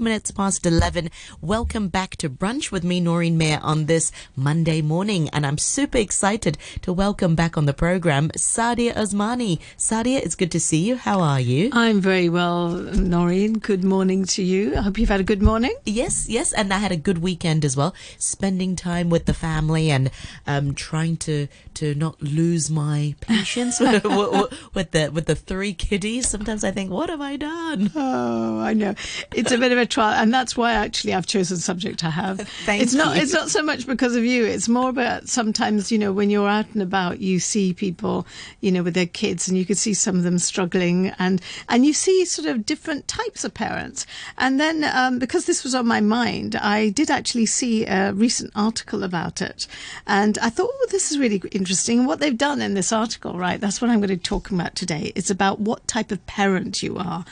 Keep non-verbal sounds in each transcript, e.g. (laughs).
minutes past 11. Welcome back to Brunch with me, Noreen Mayer, on this Monday morning. And I'm super excited to welcome back on the program Saadia Usmani. Saadia, it's good to see you. How are you? I'm very well, Noreen. Good morning to you. I hope you've had a good morning. Yes, yes. And I had a good weekend as well, spending time with the family and um, trying to, to not lose my patience (laughs) with, with, the, with the three kiddies. Sometimes I think, what have I done? Oh, I know. It's a bit of a trial, and that's why actually I've chosen the subject I have. (laughs) Thank it's not. It's not so much because of you. It's more about sometimes you know when you're out and about, you see people, you know, with their kids, and you can see some of them struggling, and and you see sort of different types of parents. And then um, because this was on my mind, I did actually see a recent article about it, and I thought, oh, this is really interesting. What they've done in this article, right? That's what I'm going to talk about today. It's about what type of parent you are,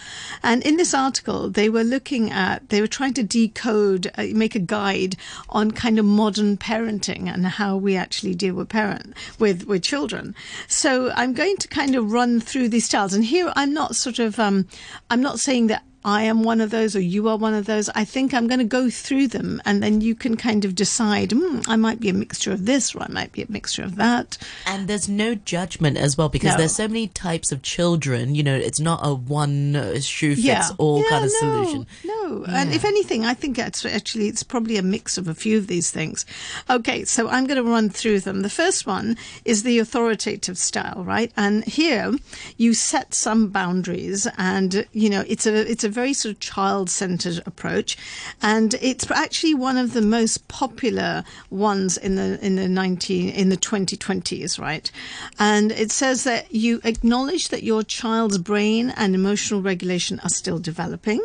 and in this article, they were looking at they were trying to decode, uh, make a guide on kind of modern parenting and how we actually deal with parent with with children. So I'm going to kind of run through these styles, and here I'm not sort of um, I'm not saying that I am one of those or you are one of those. I think I'm going to go through them and then you can kind of decide, mm, I might be a mixture of this or I might be a mixture of that. And there's no judgment as well because No. there's so many types of children. You know, it's not a one uh, shoe fits yeah. all yeah, kind of no, solution. No, and if anything, I think it's actually it's probably a mix of a few of these things. Okay, so I'm going to run through them. The first one is the authoritative style, right? And here you set some boundaries, and you know it's a it's a very sort of child centered approach, and it's actually one of the most popular ones in the in the 19 in the 2020s, right? And it says that you acknowledge that your child's brain and emotional regulation are still developing,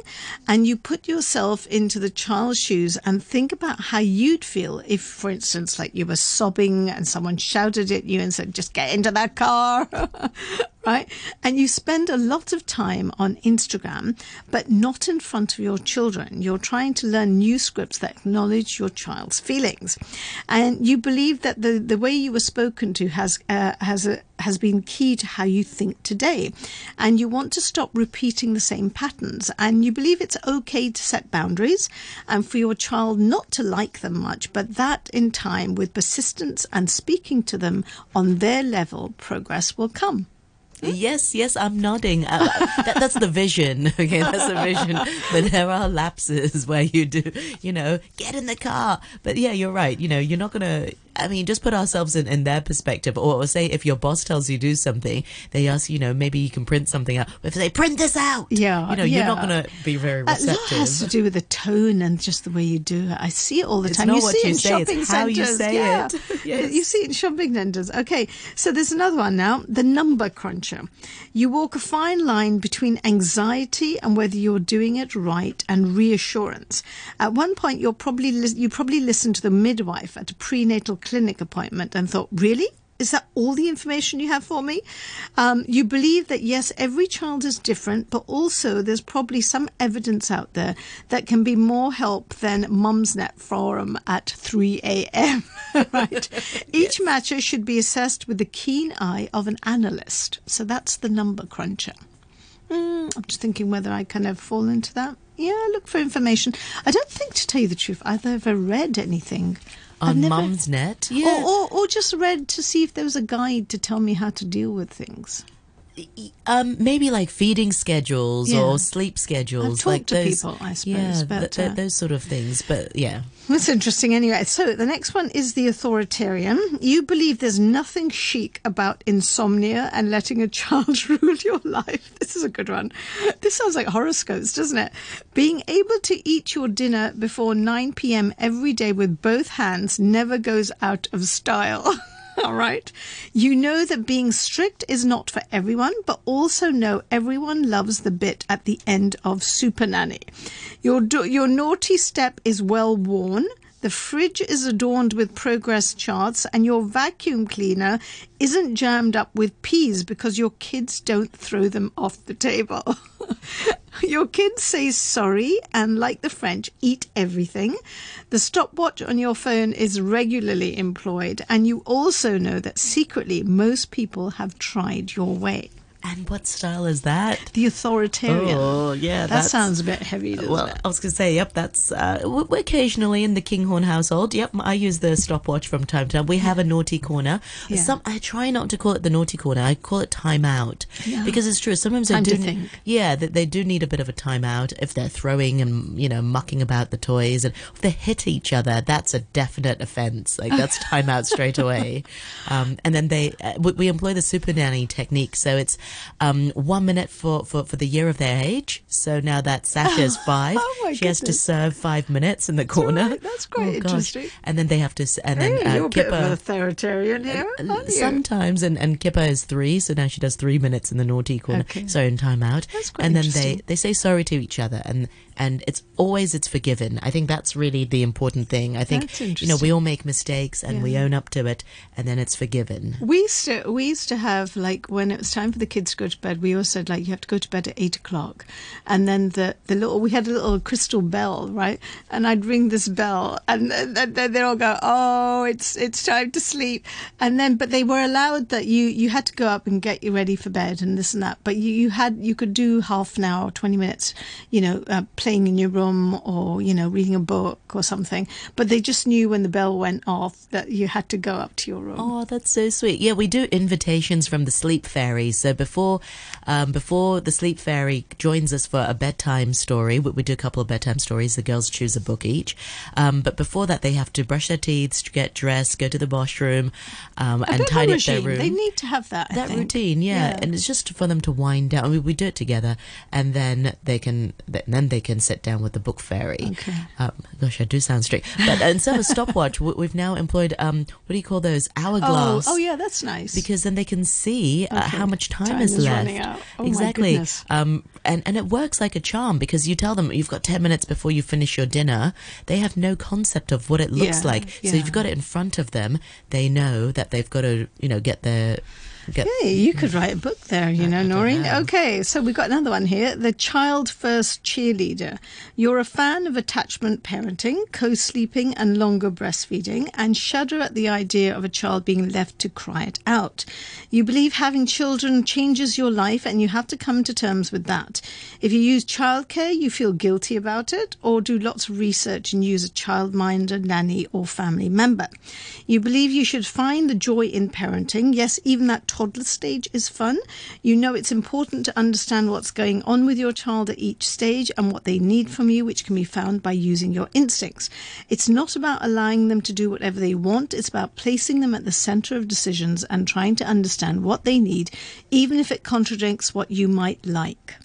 and you put yourself into the child's shoes and think about how you'd feel if, for instance, like you were sobbing and someone shouted at you and said, "Just get into that car." (laughs) right? And you spend a lot of time on Instagram, but not in front of your children. You're trying to learn new scripts that acknowledge your child's feelings, and you believe that the the way you were spoken to has uh, has a has been key to how you think today. And you want to stop repeating the same patterns. And you believe it's okay to set boundaries and for your child not to like them much, but that in time, with persistence and speaking to them on their level, progress will come. Yes, yes, I'm nodding. Uh, that, that's the vision. (laughs) Okay, that's the vision. But there are lapses (laughs) where you do, you know, get in the car. But yeah, you're right. You know, you're not going to, I mean, just put ourselves in, in their perspective. Or, or say if your boss tells you do something, they ask, you know, maybe you can print something out. If they print this out, Yeah, you know, you're not going to be very receptive. Receptive. has to do with the tone and just the way you do it. I see it all the It's time. you what see it you in say, it's shopping how you yeah. it. (laughs) Yes. You see it in shopping centres. Okay, so there's another one now. The number cruncher. You walk a fine line between anxiety and whether you're doing it right and reassurance. At one point, you're probably lis- you probably listened to the midwife at a prenatal clinic appointment and thought, really. Is that all the information you have for me? Um, you believe that yes, every child is different, but also there's probably some evidence out there that can be more help than Mumsnet forum at 3 a.m. (laughs) right? (laughs) Each matcher should be assessed with the keen eye of an analyst. So that's the number cruncher. Mm, I'm just thinking whether I kind of fall into that. Yeah, look for information. I don't think, to tell you the truth, I've ever read anything. On never- Mum's Net, yeah. or, or, or just read to see if there was a guide to tell me how to deal with things. Um, maybe like feeding schedules Yeah. or sleep schedules. talked like to those, people, I suppose, Yeah, th- uh, those sort of things. But yeah, That's interesting anyway. So the next one is the authoritarian. You believe there's nothing chic about insomnia and letting a child (laughs) rule your life. This is a good one. This sounds like horoscopes, doesn't it? Being able to eat your dinner before 9 p.m. every day with both hands never goes out of style. (laughs) (laughs) All right. You know that being strict is not for everyone, but also know everyone loves the bit at the end of Super Nanny. Your, your naughty step is well worn. The fridge is adorned with progress charts, and your vacuum cleaner isn't jammed up with peas because your kids don't throw them off the table. (laughs) (laughs) Your kids say sorry and, like the French, eat everything. The stopwatch on your phone is regularly employed, and you also know that secretly most people have tried your way. And what style is that? The authoritarian. Oh, yeah, that sounds a bit heavy. Well, it? I was going to say, yep, that's uh, w- w- occasionally in the Kinghorn household. Yep, I use the stopwatch from time to time. We have a naughty corner. Yeah. Some I try not to call it the naughty corner. I call it time out Yeah. because it's true. Sometimes Time they to do. think. Yeah, they, they do need a bit of a time out if they're throwing and you know mucking about the toys and if they hit each other. That's a definite offence. Like that's time out straight away. (laughs) Um, and then they uh, we, we employ the super nanny technique. So it's um, one minute for, for for the year of their age. So now that Sasha's (laughs) five, Oh, my she has to serve five minutes in the corner. right. That's quite Oh, gosh. And then they have to, and Hey, then uh, you're a bit of authoritarian here, Uh? Sometimes, and, and Kippa is three, so now she does three minutes in the naughty corner, Okay. so in timeout. That's quite and then they, they say sorry to each other, and and it's always it's forgiven. I think that's really the important thing. I think you know we all make mistakes and we own up to it, and then it's forgiven. We used to we used to have like when it was time for the kids to go to bed, we always said like you have to go to bed at eight o'clock, and then the the little we had a little crystal bell right, and I'd ring this bell, and then then they'd all go oh it's it's time to sleep, and then but they were allowed that you you had to go up and get you ready for bed and this and that, but you you had you could do half an hour, twenty minutes, you know, uh, playing in your room or you know reading a book or something, but they just knew when the bell went off that you had to go up to your room. Oh, that's so sweet. Yeah, we do invitations from the sleep fairies. So before, um, before the sleep fairy joins us for a bedtime story, we, we do a couple of bedtime stories. The girls choose a book each. Um, but before that, they have to brush their teeth, get dressed, go to the washroom, um, and tidy up their room. They need to have that. I that routine, yeah. and it's just for them to wind down. I mean, we do it together, and then they can, then they can sit down with the book fairy. Okay. Um, gosh, I do sound strict, but instead of a stopwatch, we- we've now employed um, what do you call those oh, oh yeah, that's nice. because then they can see uh, Okay. how much time, Time is is left. out. Oh, exactly. Um, and and it works like a charm because you tell them you've got ten minutes before you finish your dinner. They have no concept of what it looks Yeah, like. So yeah. you've got it in front of them. They know that they've got to you know get their get. Hey, you could write a book there, you know, I Noreen. know. Okay, so we've got another one here. The Child First Cheerleader. You're a fan of attachment parenting, co sleeping, and longer breastfeeding, and shudder at the idea of a child being left to cry it out. You believe having children changes your life, and you have to come to terms with that. If you use childcare, you feel guilty about it, or do lots of research and use a childminder, nanny, or family member. You believe you should find the joy in parenting. Yes, even that toddler stage is fun. You know it's important to understand what's going on with your child at each stage and what they need from you, which can be found by using your instincts. It's not about allowing them to do whatever they want, it's about placing them at the center of decisions and trying to understand what they need, even if it contradicts what you might like.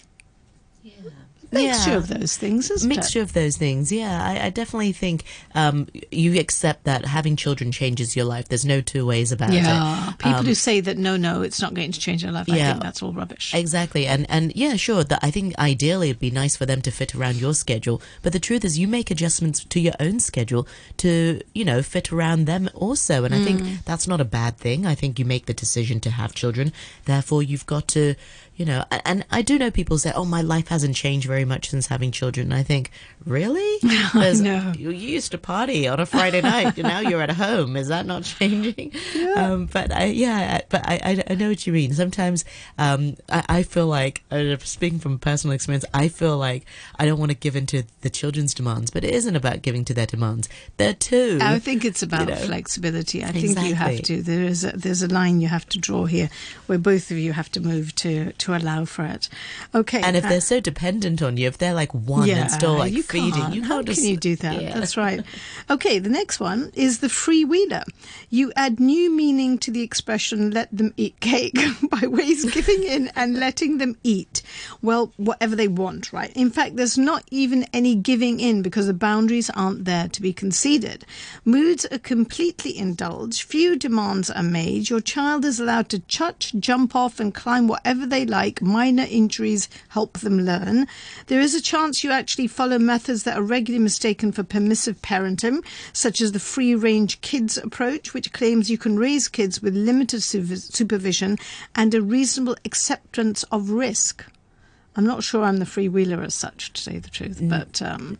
Mixture Yeah. of those things, isn't mixture it? of those things. Yeah, I, I definitely think um, you accept that having children changes your life. There's no two ways about Yeah, it. people Um, who say that no, no, it's not going to change your life. Yeah, I think that's all rubbish. Exactly, and and yeah, sure. That I think ideally it'd be nice for them to fit around your schedule, but the truth is, you make adjustments to your own schedule to you know fit around them also, and I Mm. think that's not a bad thing. I think you make the decision to have children, therefore you've got to, you know. a- And I do know people say, "Oh, my life hasn't changed very much since having children." And I think, really? (laughs) Because know. You, you used to party on a Friday night, and now you're at home. Is that not changing? Um, but I, yeah, but I, I, I know what you mean. Sometimes um, I, I feel like, uh, speaking from personal experience, I feel like I don't want to give in to the children's demands, but it isn't about giving to their demands. They're too. I think it's about know. flexibility. I think you have to. There is a, there's a line you have to draw here, where both of you have to move to to allow for it. Okay. and if uh, they're so dependent on you, if they're like one and still like you feeding, can't. you How can't just. can you do that? Yeah. That's right. (laughs) Okay, the next one is the freewheeler. You add new meaning to the expression "let them eat cake" (laughs) by ways giving in and letting them eat. Well, whatever they want, right? In fact, there's not even any giving in because the boundaries aren't there to be conceded. Moods are completely indulged. Few demands are made. Your child is allowed to touch, jump off, and climb whatever they like. Minor injuries help them learn. There is a chance you actually follow methods that are regularly mistaken for permissive parenting, such as the free range kids approach, which claims you can raise kids with limited su- supervision and a reasonable acceptance of risk. I'm not sure I'm the freewheeler as such, to say the truth, but um,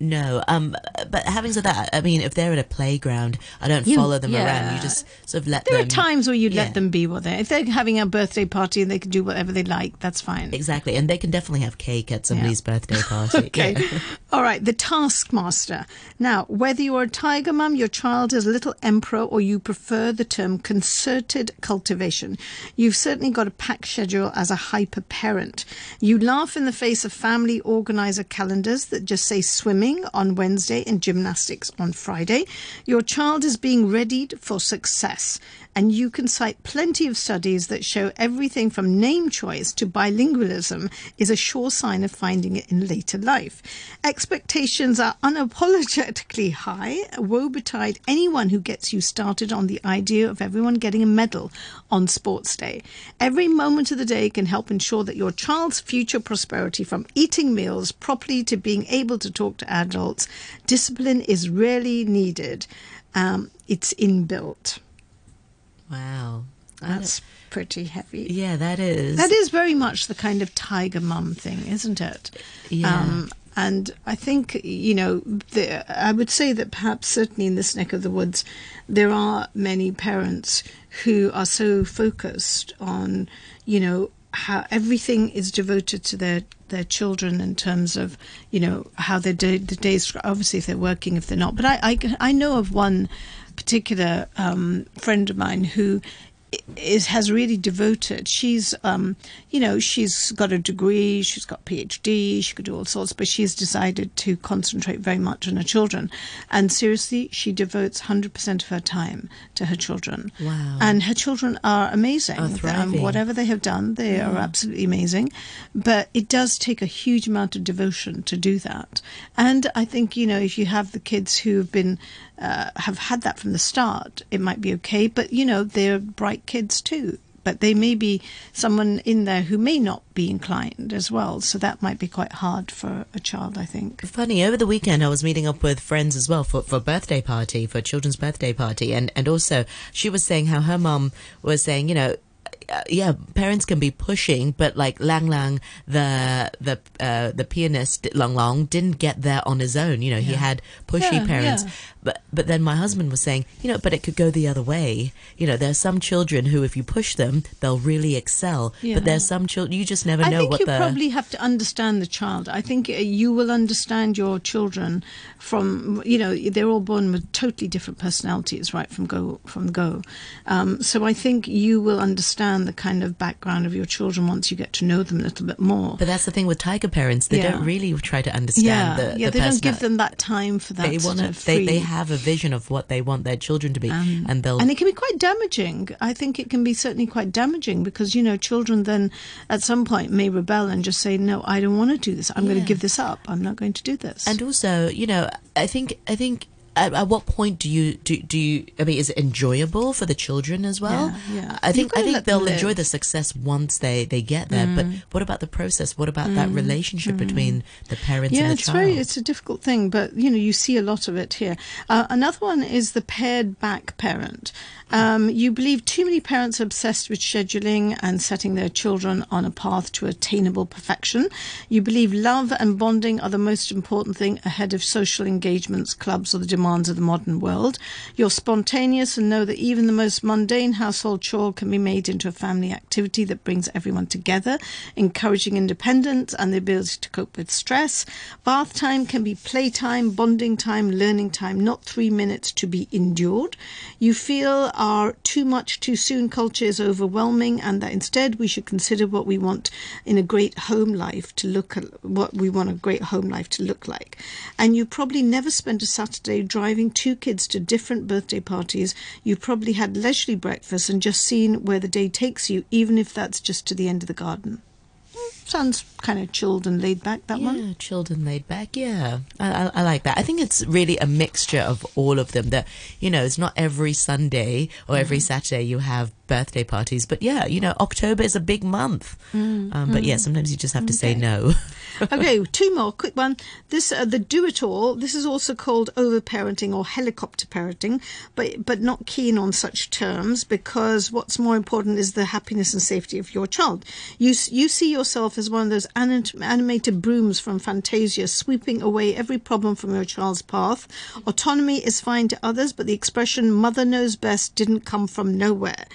No, um, but having said that, I mean, if they're at a playground, I don't You- follow them yeah. around. You just sort of let there them. are times where you yeah. let them be what they. If they're having a birthday party and they can do whatever they like, that's fine. Exactly, and they can definitely have cake at somebody's birthday (laughs) party. Okay. Yeah. (laughs) All right. The taskmaster. Now, whether you're a tiger mum, your child is a little emperor, or you prefer the term concerted cultivation, you've certainly got a packed schedule as a hyper parent. You laugh in the face of family organizer calendars that just say swimming on Wednesday and gymnastics on Friday. Your child is being readied for success. And you can cite plenty of studies that show everything from name choice to bilingualism is a sure sign of finding it in later life. Expectations are unapologetically high. Woe betide anyone who gets you started on the idea of everyone getting a medal on Sports Day. Every moment of the day can help ensure that your child's future prosperity, from eating meals properly to being able to talk to adults, discipline is really needed. Um, it's inbuilt. Wow. That's pretty heavy. yeah, that is. That is very much the kind of tiger mum thing, isn't it? Yeah. Um, and I think, you know, the, I would say that perhaps certainly in this neck of the woods, there are many parents who are so focused on, you know, how everything is devoted to their their children in terms of you know how their day, the days obviously if they're working if they're not but I I, I know of one particular um, friend of mine who is has really devoted. She's, um, you know, she's got a degree, she's got PhD, she could do all sorts, but she's decided to concentrate very much on her children. And seriously, she devotes hundred percent of her time to her children. Wow. And her children are amazing. Are Um, whatever they have done, they are absolutely amazing. But it does take a huge amount of devotion to do that. And I think you know, if you have the kids who have been uh, have had that from the start, it might be okay. But you know, they're bright kids too. But they may be someone in there who may not be inclined as well. So that might be quite hard for a child, I think. Funny, over the weekend I was meeting up with friends as well for, for a birthday party, for a children's birthday party. And, and also she was saying how her mum was saying, you know, uh, yeah, parents can be pushing, but like Lang Lang, the the uh, the pianist Lang Lang didn't get there on his own. You know, he had pushy Yeah, parents. yeah. But but then my husband was saying, you know, but it could go the other way. You know, there are some children who, if you push them, they'll really excel. Yeah. But there's some children you just never know. I think you the probably have to understand the child. I think uh, you will understand your children from you know they're all born with totally different personalities right from go from go. Um, so I think you will understand the kind of background of your children once you get to know them a little bit more. But that's the thing with tiger parents; they Yeah. don't really try to understand yeah, the, yeah, the they don't give them that time for that. They want to. They, they have a vision of what they want their children to be, um, and they'll. and it can be quite damaging. I think it can be certainly quite damaging because you know children then at some point may rebel and just say, "No, I don't want to do this. I'm going to give this up. I'm not going to do this." and also, you know, I think I think. At, at what point do you do do you? I mean, is it enjoyable for the children as well? Yeah, yeah. I think I think they'll enjoy live. Mm. the success once they they get there. But what about the process? What about that relationship between the parents yeah, and the it's child? very it's a difficult thing, but you know you see a lot of it here. Uh, another one is the pared back parent. Um, you believe too many parents are obsessed with scheduling and setting their children on a path to attainable perfection. You believe love and bonding are the most important thing ahead of social engagements, clubs, or the demands of the modern world. You're spontaneous and know that even the most mundane household chore can be made into a family activity that brings everyone together, encouraging independence and the ability to cope with stress. Bath time can be playtime, bonding time, learning time, not three minutes to be endured. You feel our too much too soon culture is overwhelming and that instead we should consider what we want in a great home life to look at what we want a great home life to look like. And you probably never spent a Saturday driving two kids to different birthday parties. You probably had leisurely breakfast and just seen where the day takes you, even if that's just to the end of the garden. Sounds kind of chilled and laid back, that yeah, one. chilled and laid back. Yeah, I, I, I like that. I think it's really a mixture of all of them. That you know, it's not every Sunday or every Mm-hmm. Saturday you have birthday parties, but yeah, you know, October is a big month. Um, but yeah, sometimes you just have to say Mm-hmm. No. (laughs) okay, two more. Quick one. This uh, the do it all. This is also called overparenting or helicopter parenting, but but not keen on such terms because what's more important is the happiness and safety of your child. You you see yourself as one of those anim- animated brooms from Fantasia, sweeping away every problem from your child's path. Autonomy is fine to others, but the expression "mother knows best" didn't come from nowhere.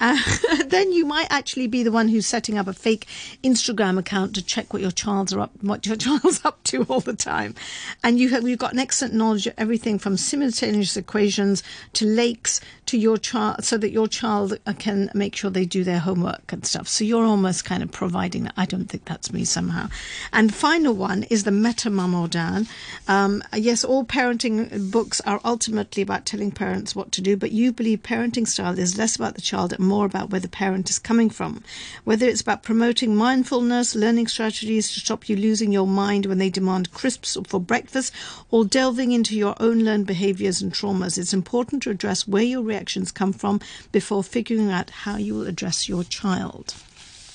Uh, (laughs) then you might actually be the one who's setting up a fake Instagram account to check what your child's are up, what your (laughs) child's up to all the time, and you have you've got an excellent knowledge of everything from simultaneous equations to lakes to your child, so that your child can make sure they do their homework and stuff. So you're almost kind of providing that. I don't think that's me somehow. And final one is the meta mum or dan. Um, yes, all parenting books are ultimately about telling parents what to do, but you believe parenting style is less about the child and more about where the parent is coming from. Whether it's about promoting mindfulness, learning strategies to stop you losing your mind when they demand crisps for breakfast, or delving into your own learned behaviors and traumas, it's important to address where your come from before figuring out how you will address your child.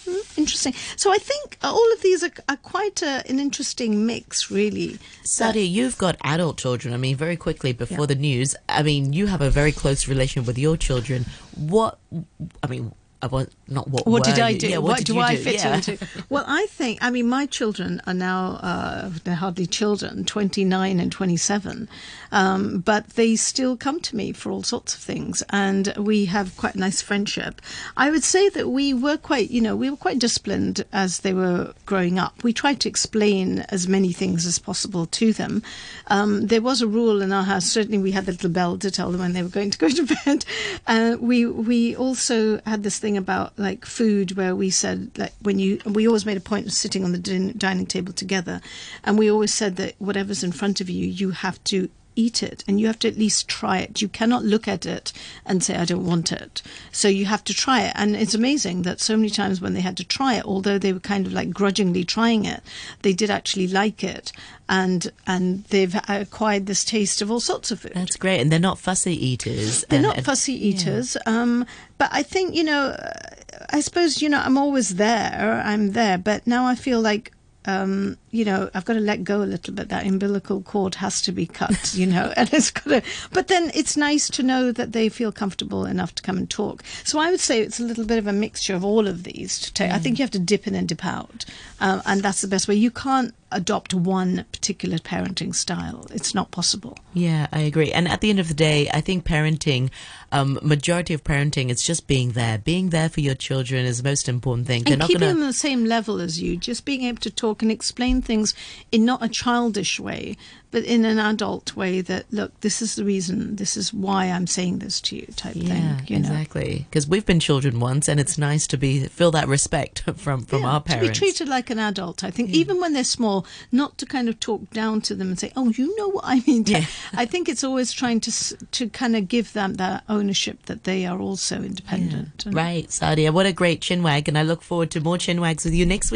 Hmm, Interesting. So I think uh, all of these are, are quite a, an interesting mix, really. Sadi, uh, you've got adult children. I mean, very quickly before the news, I mean, you have a very close relation with your children. What, I mean, I not what. What did I do? Yeah, what did do I do? fit Yeah. into? (laughs) Well, I think, I mean, my children are now, uh, they're hardly children, 29 and 27, um, but they still come to me for all sorts of things, and we have quite a nice friendship. I would say that we were quite, you know, we were quite disciplined as they were growing up. We tried to explain as many things as possible to them. Um, there was a rule in our house, certainly we had the little bell to tell them when they were going to go to (laughs) bed. Uh, we, we also had this thing about like food where we said like when you we always made a point of sitting on the din- dining table together. And we always said that whatever's in front of you you have to eat it and you have to at least try it. You cannot look at it and say i don't want it. So you have to try it. And it's amazing that so many times when they had to try it although they were kind of like grudgingly trying it they did actually like it. And and they've acquired this taste of all sorts of food. That's great, and they're not fussy eaters. they're and- not fussy eaters, um, but I think you know. I suppose you know I'm always there. I'm there, but now I feel like um, you know I've got to let go a little bit. That umbilical cord has to be cut, you know, (laughs) and it's got to. But then it's nice to know that they feel comfortable enough to come and talk. So I would say it's a little bit of a mixture of all of these to take. I think you have to dip in and dip out, um, and that's the best way. You can't adopt one particular parenting style. It's not possible. Yeah, I agree. And at the end of the day, I think parenting, um, majority of parenting, is just being there. Being there for your children is the most important thing. They're and not keeping going them on the same level as you, just being able to talk and explain things in not a childish way, but in an adult way. That look, this is the reason, this is why I'm saying this to you, type Yeah, thing. You exactly. Because we've been children once, and it's nice to be feel that respect (laughs) from from Yeah, our parents. to be treated like an adult. I think even when they're small, not to kind of talk down to them and say, "Oh, you know what I mean." Yeah. (laughs) I think it's always trying to to kind of give them that ownership that they are also independent. And- Right, Saadia. What a great chinwag, and I look forward to more chinwags with you next week.